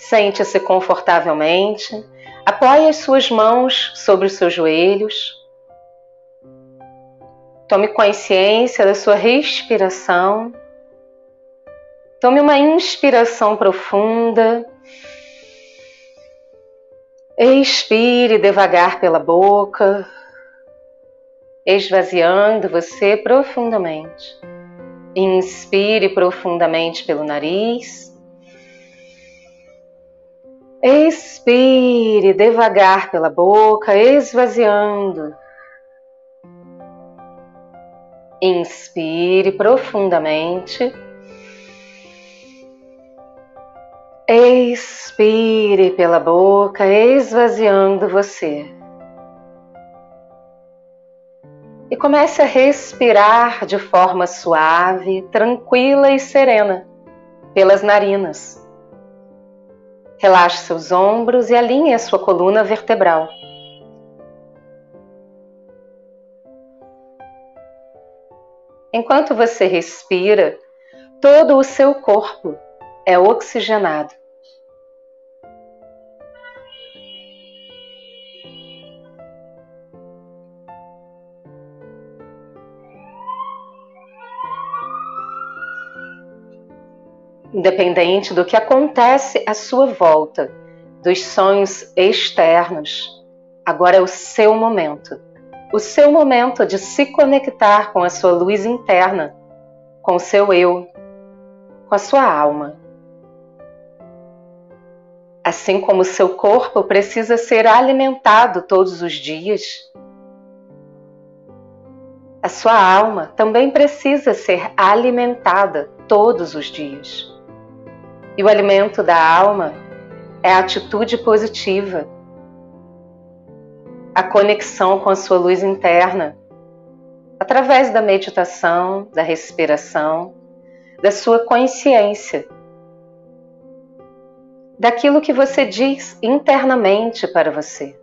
Sente-se confortavelmente, apoie as suas mãos sobre os seus joelhos. Tome consciência da sua respiração. Tome uma inspiração profunda. Expire devagar pela boca, esvaziando você profundamente. Inspire profundamente pelo nariz. Expire devagar pela boca, esvaziando. Inspire profundamente. Expire pela boca, esvaziando você. E comece a respirar de forma suave, tranquila e serena pelas narinas. Relaxe seus ombros e alinhe a sua coluna vertebral. Enquanto você respira, todo o seu corpo é oxigenado. Independente do que acontece à sua volta, dos sonhos externos. Agora é o seu momento. O seu momento de se conectar com a sua luz interna, com o seu eu, com a sua alma. Assim como o seu corpo precisa ser alimentado todos os dias, a sua alma também precisa ser alimentada todos os dias. E o alimento da alma é a atitude positiva, a conexão com a sua luz interna, através da meditação, da respiração, da sua consciência, daquilo que você diz internamente para você.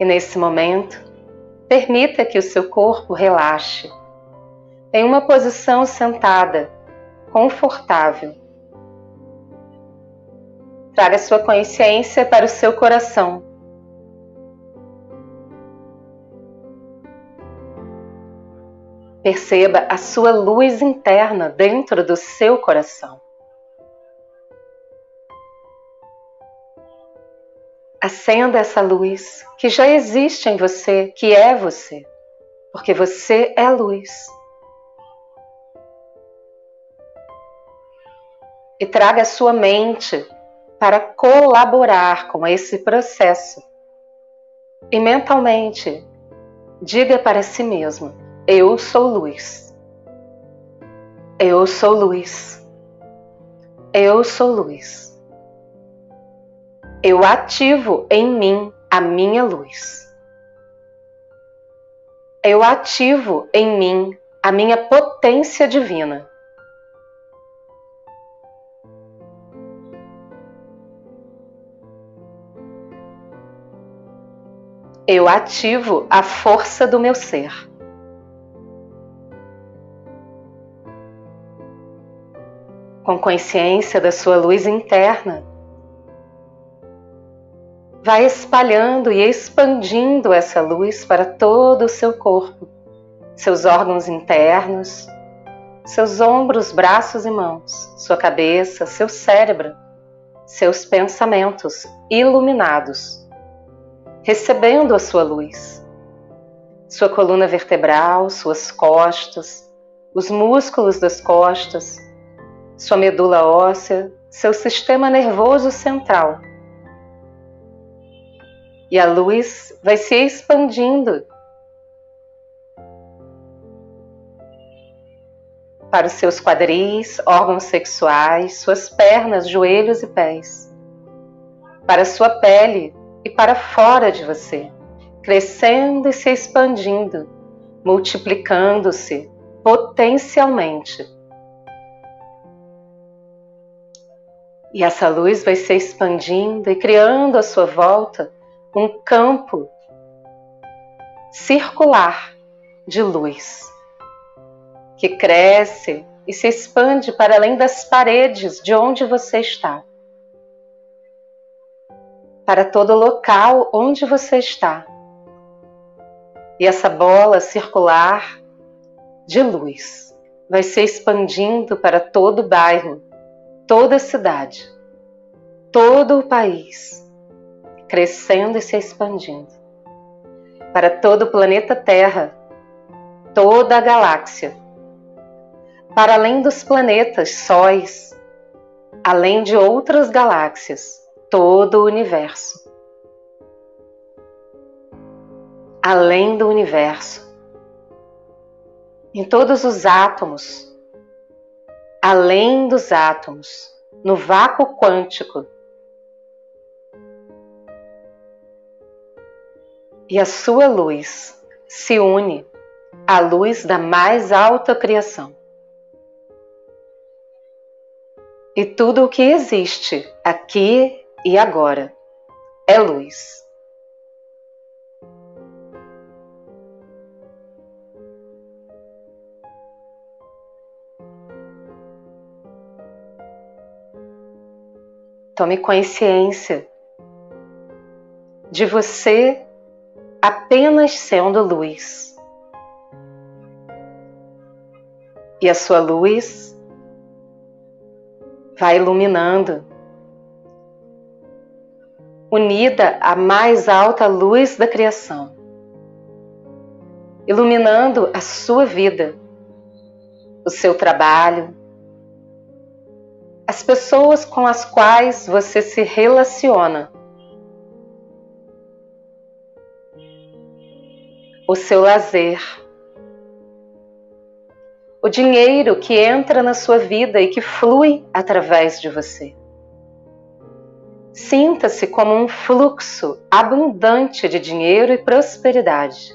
E nesse momento, permita que o seu corpo relaxe em uma posição sentada, confortável. Traga sua consciência para o seu coração. Perceba a sua luz interna dentro do seu coração. Acenda essa luz que já existe em você, que é você, porque você é luz. E traga a sua mente para colaborar com esse processo. E mentalmente, diga para si mesmo: Eu sou luz. Eu sou luz. Eu sou luz. Eu ativo em mim a minha luz. Eu ativo em mim a minha potência divina. Eu ativo a força do meu ser. Com consciência da sua luz interna, vai espalhando e expandindo essa luz para todo o seu corpo, seus órgãos internos, seus ombros, braços e mãos, sua cabeça, seu cérebro, seus pensamentos iluminados recebendo a sua luz. Sua coluna vertebral, suas costas, os músculos das costas, sua medula óssea, seu sistema nervoso central. E a luz vai se expandindo para os seus quadris, órgãos sexuais, suas pernas, joelhos e pés, para sua pele, e para fora de você, crescendo e se expandindo, multiplicando-se potencialmente. E essa luz vai se expandindo e criando à sua volta um campo circular de luz que cresce e se expande para além das paredes de onde você está. Para todo local onde você está. E essa bola circular de luz vai se expandindo para todo o bairro, toda a cidade, todo o país, crescendo e se expandindo. Para todo o planeta Terra, toda a galáxia, para além dos planetas, sóis, além de outras galáxias, todo o universo. Além do universo, em todos os átomos, além dos átomos, no vácuo quântico. E a sua luz se une à luz da mais alta criação. E tudo o que existe aqui e agora é luz. Tome consciência de você apenas sendo luz. E a sua luz vai iluminando, unida à mais alta luz da criação, iluminando a sua vida, o seu trabalho, as pessoas com as quais você se relaciona. O seu lazer. O dinheiro que entra na sua vida e que flui através de você. Sinta-se como um fluxo abundante de dinheiro e prosperidade.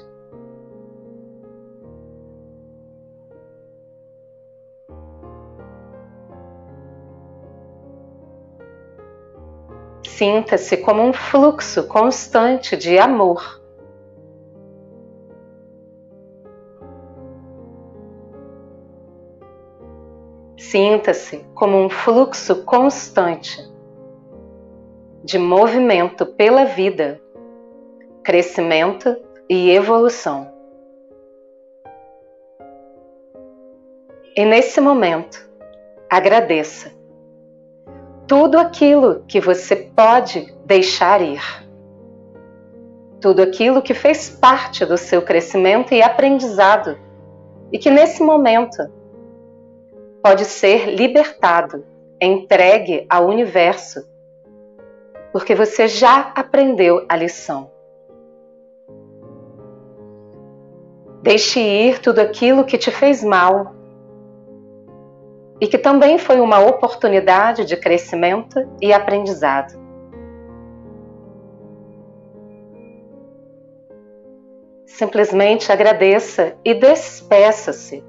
Sinta-se como um fluxo constante de amor. Sinta-se como um fluxo constante de movimento pela vida, crescimento e evolução. E nesse momento, agradeça tudo aquilo que você pode deixar ir. Tudo aquilo que fez parte do seu crescimento e aprendizado e que nesse momento pode ser libertado, entregue ao universo, porque você já aprendeu a lição. Deixe ir tudo aquilo que te fez mal, e que também foi uma oportunidade de crescimento e aprendizado. Simplesmente agradeça e despeça-se.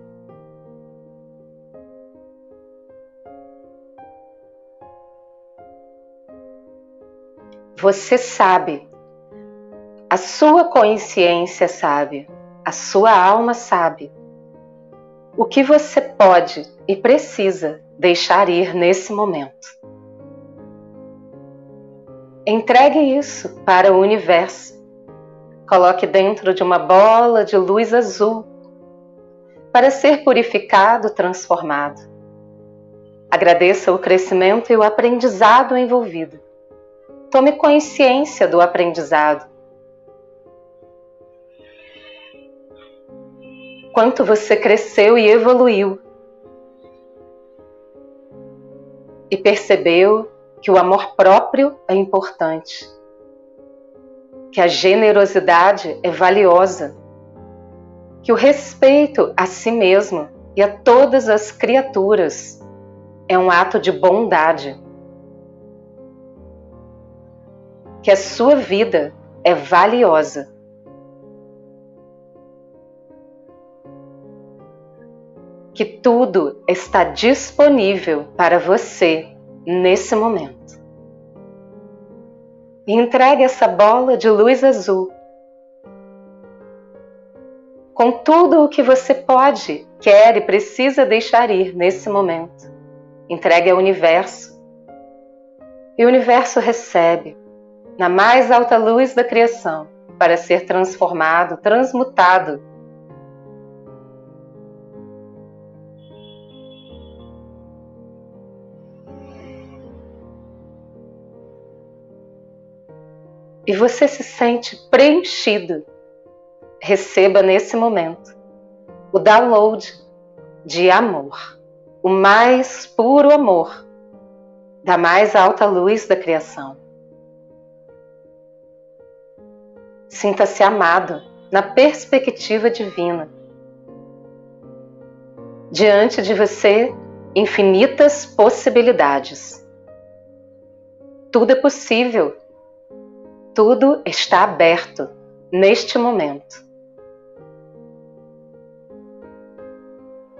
Você sabe, a sua consciência sabe, a sua alma sabe o que você pode e precisa deixar ir nesse momento. Entregue isso para o universo. Coloque dentro de uma bola de luz azul para ser purificado, transformado. Agradeça o crescimento e o aprendizado envolvido. Tome consciência do aprendizado. Quanto você cresceu e evoluiu. E percebeu que o amor próprio é importante, que a generosidade é valiosa, que o respeito a si mesmo e a todas as criaturas é um ato de bondade, que a sua vida é valiosa que tudo está disponível para você nesse momento. Entregue essa bola de luz azul com tudo o que você pode, quer e precisa deixar ir nesse momento. Entregue ao universo. E o universo recebe, na mais alta luz da criação, para ser transformado, transmutado e você se sente preenchido, receba nesse momento o download de amor, o mais puro amor, da mais alta luz da criação. Sinta-se amado na perspectiva divina. Diante de você, infinitas possibilidades. Tudo é possível tudo está aberto neste momento.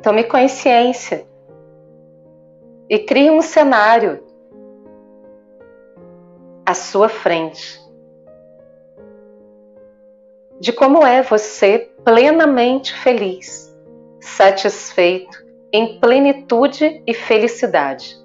Tome consciência e crie um cenário à sua frente de como é você plenamente feliz, satisfeito, em plenitude e felicidade.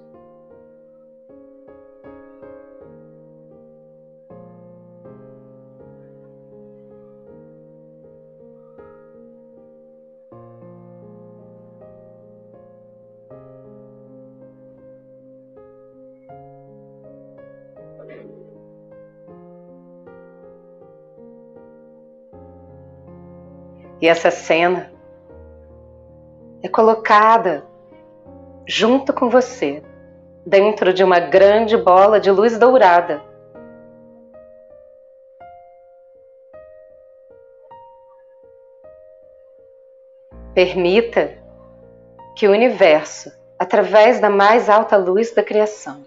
E essa cena é colocada junto com você, dentro de uma grande bola de luz dourada. Permita que o universo, através da mais alta luz da criação,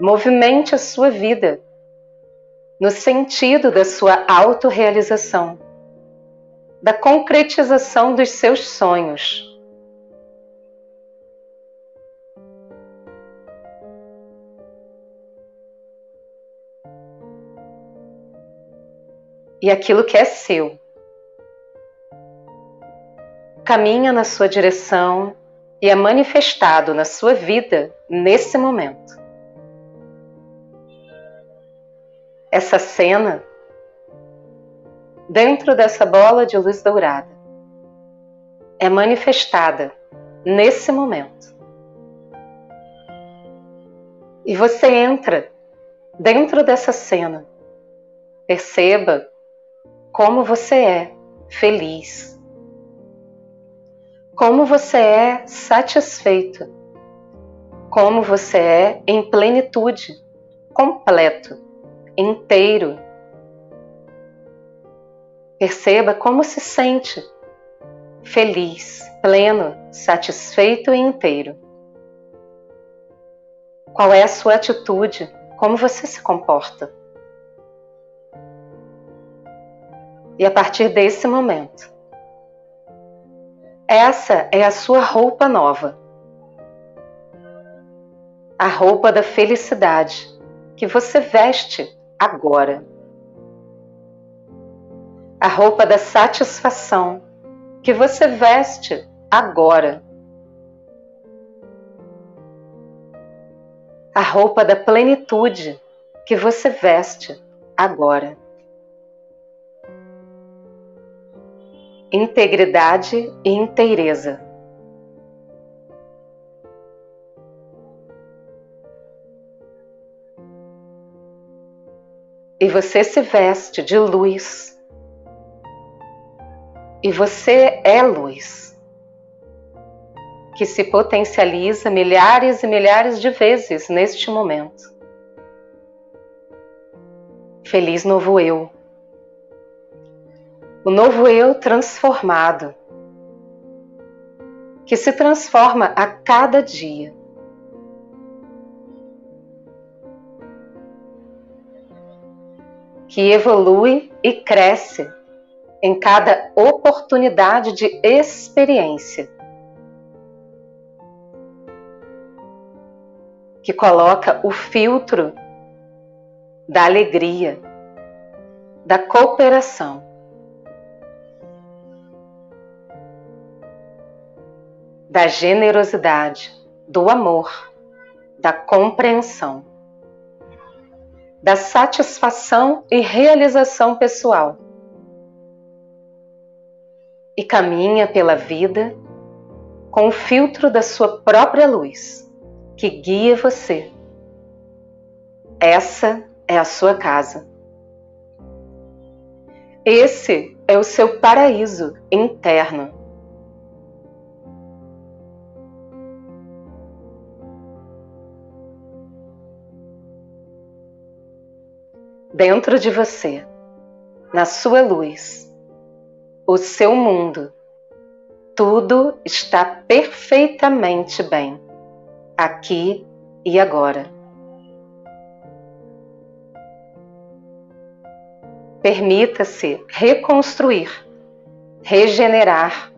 movimente a sua vida no sentido da sua autorrealização da concretização dos seus sonhos. E aquilo que é seu. Caminha na sua direção e é manifestado na sua vida nesse momento. Essa cena dentro dessa bola de luz dourada é manifestada nesse momento. E você entra dentro dessa cena. Perceba como você é feliz. Como você é satisfeito. Como você é em plenitude, completo, inteiro Perceba como se sente feliz, pleno, satisfeito e inteiro. Qual é a sua atitude? Como você se comporta? E a partir desse momento, essa é a sua roupa nova. A roupa da felicidade que você veste agora a roupa da satisfação que você veste agora. A roupa da plenitude que você veste agora. Integridade e inteireza. E você se veste de luz e você é luz, que se potencializa milhares e milhares de vezes neste momento. Feliz novo eu. O novo eu transformado, que se transforma a cada dia. Que evolui e cresce em cada oportunidade de experiência. Que coloca o filtro da alegria, da cooperação. Da generosidade, do amor, da compreensão, da satisfação e realização pessoal e caminha pela vida com o filtro da sua própria luz, que guia você. Essa é a sua casa. Esse é o seu paraíso interno. Dentro de você, na sua luz, o seu mundo, tudo está perfeitamente bem, aqui e agora. Permita-se reconstruir, regenerar,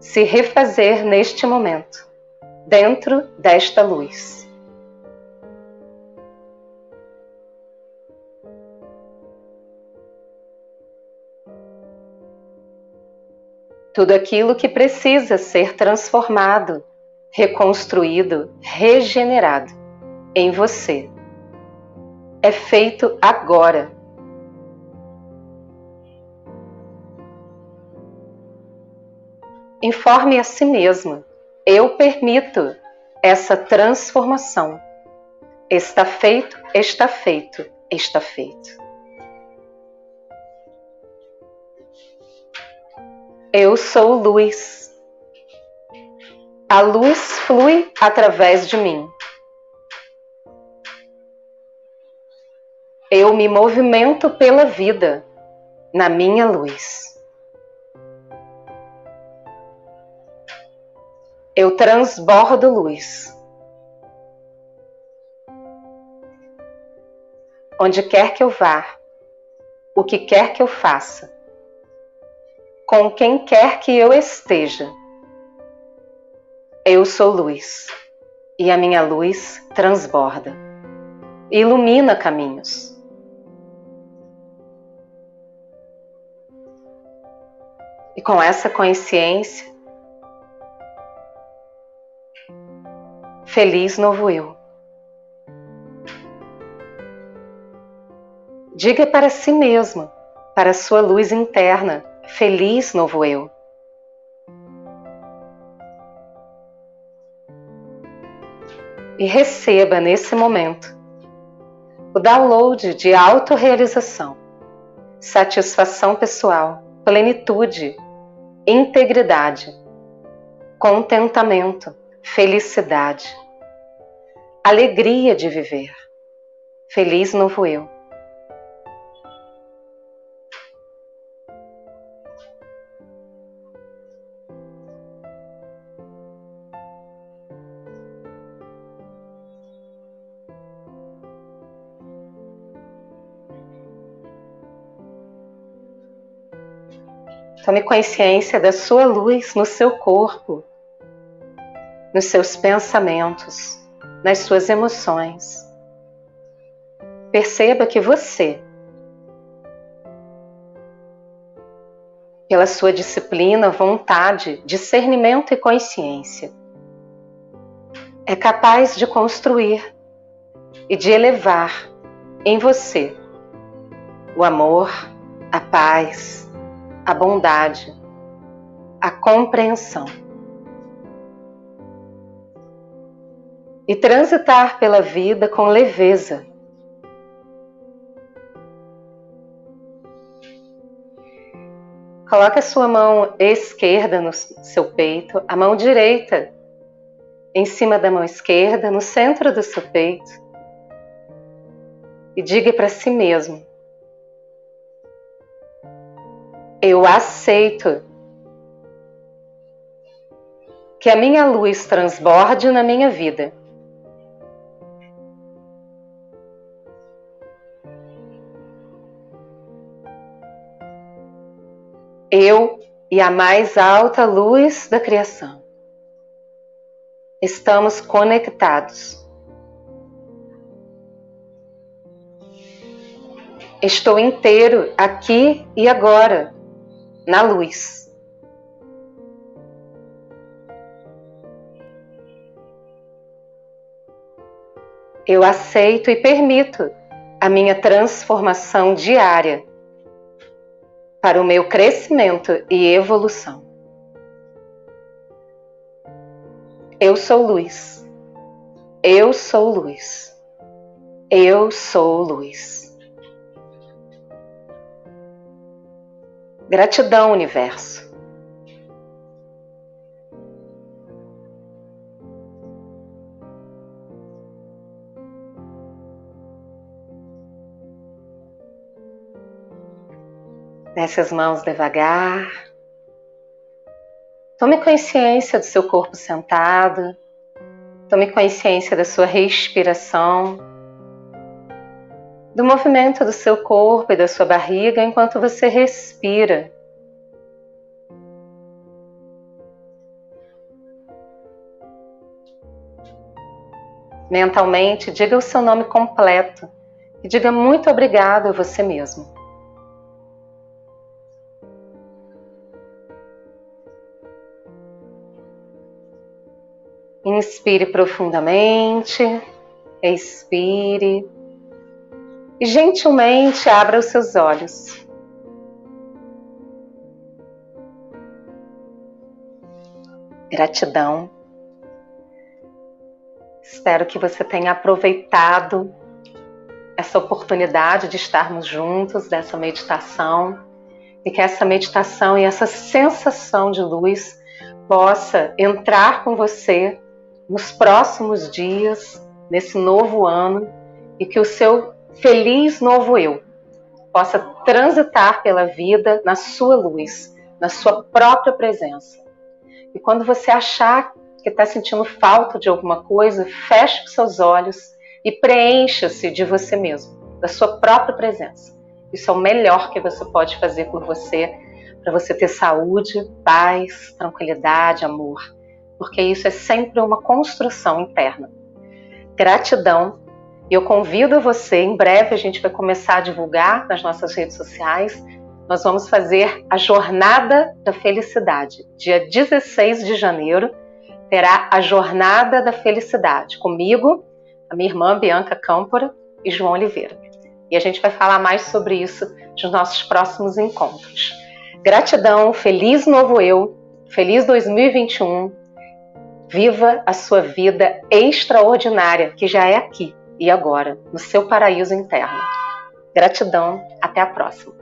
se refazer neste momento, dentro desta luz. Tudo aquilo que precisa ser transformado, reconstruído, regenerado em você é feito agora Informe a si mesmo: eu permito essa transformação. Está feito, está feito, está feito. Eu sou luz. A luz flui através de mim. Eu me movimento pela vida na minha luz. eu transbordo luz. Onde quer que eu vá, o que quer que eu faça, com quem quer que eu esteja, eu sou luz e a minha luz transborda, ilumina caminhos. E com essa consciência, Feliz novo eu. Diga para si mesmo, para sua luz interna, feliz novo eu. E receba nesse momento o download de autorrealização, satisfação pessoal, plenitude, integridade, contentamento, felicidade alegria de viver. Feliz novo eu. Tome consciência da sua luz no seu corpo, nos seus pensamentos nas suas emoções. Perceba que você, pela sua disciplina, vontade, discernimento e consciência, é capaz de construir e de elevar em você o amor, a paz, a bondade, a compreensão. e transitar pela vida com leveza. Coloque a sua mão esquerda no seu peito, a mão direita em cima da mão esquerda, no centro do seu peito. E diga para si mesmo: Eu aceito que a minha luz transborde na minha vida. eu e a mais alta luz da criação. Estamos conectados. Estou inteiro aqui e agora, na luz. Eu aceito e permito a minha transformação diária para o meu crescimento e evolução. Eu sou luz. Eu sou luz. Eu sou luz. Gratidão, universo. Desce as mãos devagar. Tome consciência do seu corpo sentado. Tome consciência da sua respiração, do movimento do seu corpo e da sua barriga enquanto você respira. Mentalmente, diga o seu nome completo e diga muito obrigado a você mesmo. Inspire profundamente, expire e gentilmente abra os seus olhos. Gratidão. Espero que você tenha aproveitado essa oportunidade de estarmos juntos dessa meditação e que essa meditação e essa sensação de luz possa entrar com você nos próximos dias, nesse novo ano, e que o seu feliz novo eu possa transitar pela vida na sua luz, na sua própria presença. E quando você achar que está sentindo falta de alguma coisa, feche os seus olhos e preencha-se de você mesmo, da sua própria presença. Isso é o melhor que você pode fazer por você, para você ter saúde, paz, tranquilidade, amor porque isso é sempre uma construção interna. Gratidão. E eu convido você, em breve a gente vai começar a divulgar nas nossas redes sociais. Nós vamos fazer a Jornada da Felicidade. Dia 16 de janeiro terá a Jornada da Felicidade comigo, a minha irmã Bianca Câmpora e João Oliveira. E a gente vai falar mais sobre isso nos nossos próximos encontros. Gratidão, feliz novo eu, feliz 2021 Viva a sua vida extraordinária, que já é aqui e agora, no seu paraíso interno. Gratidão, até a próxima.